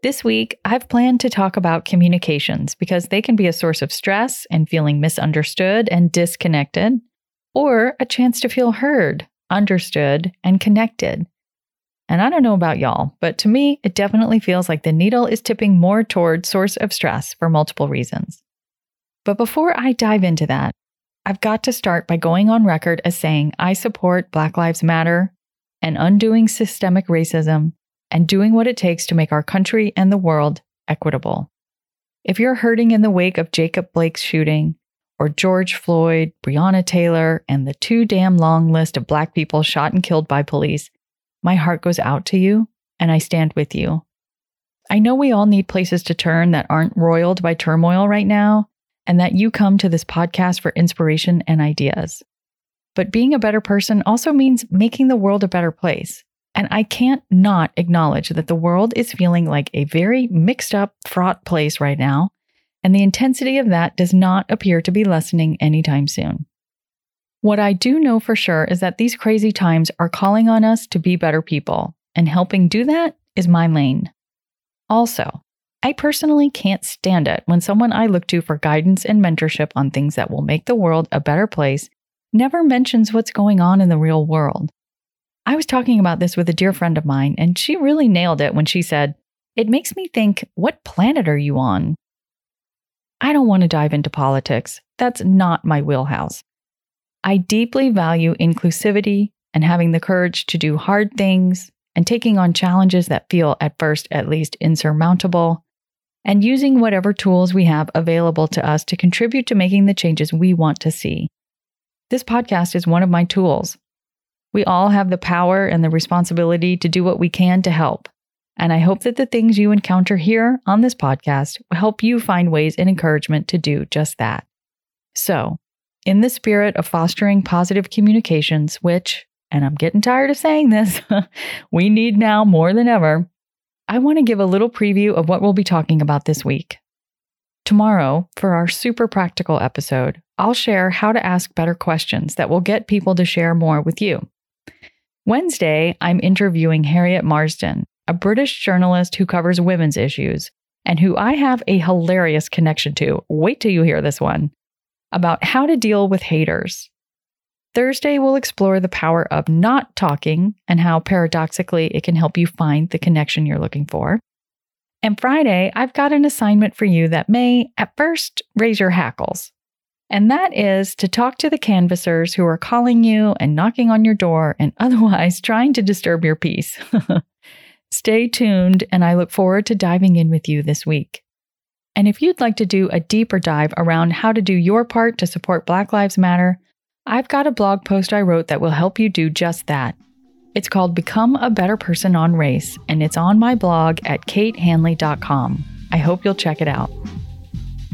This week, I've planned to talk about communications because they can be a source of stress and feeling misunderstood and disconnected, or a chance to feel heard, understood, and connected. And I don't know about y'all, but to me, it definitely feels like the needle is tipping more toward source of stress for multiple reasons. But before I dive into that, I've got to start by going on record as saying I support Black Lives Matter and undoing systemic racism and doing what it takes to make our country and the world equitable. If you're hurting in the wake of Jacob Blake's shooting, or George Floyd, Breonna Taylor, and the too damn long list of Black people shot and killed by police, my heart goes out to you and I stand with you. I know we all need places to turn that aren't roiled by turmoil right now, and that you come to this podcast for inspiration and ideas. But being a better person also means making the world a better place. And I can't not acknowledge that the world is feeling like a very mixed up, fraught place right now. And the intensity of that does not appear to be lessening anytime soon. What I do know for sure is that these crazy times are calling on us to be better people, and helping do that is my lane. Also, I personally can't stand it when someone I look to for guidance and mentorship on things that will make the world a better place never mentions what's going on in the real world. I was talking about this with a dear friend of mine, and she really nailed it when she said, It makes me think, what planet are you on? I don't want to dive into politics. That's not my wheelhouse. I deeply value inclusivity and having the courage to do hard things and taking on challenges that feel, at first at least, insurmountable, and using whatever tools we have available to us to contribute to making the changes we want to see. This podcast is one of my tools, we all have the power and the responsibility to do what we can to help. And I hope that the things you encounter here on this podcast will help you find ways and encouragement to do just that. So, in the spirit of fostering positive communications, which, and I'm getting tired of saying this, we need now more than ever, I want to give a little preview of what we'll be talking about this week. Tomorrow, for our super practical episode, I'll share how to ask better questions that will get people to share more with you. Wednesday, I'm interviewing Harriet Marsden, a British journalist who covers women's issues and who I have a hilarious connection to. Wait till you hear this one about how to deal with haters. Thursday, we'll explore the power of not talking and how paradoxically it can help you find the connection you're looking for. And Friday, I've got an assignment for you that may, at first, raise your hackles. And that is to talk to the canvassers who are calling you and knocking on your door and otherwise trying to disturb your peace. Stay tuned, and I look forward to diving in with you this week. And if you'd like to do a deeper dive around how to do your part to support Black Lives Matter, I've got a blog post I wrote that will help you do just that. It's called Become a Better Person on Race, and it's on my blog at katehanley.com. I hope you'll check it out.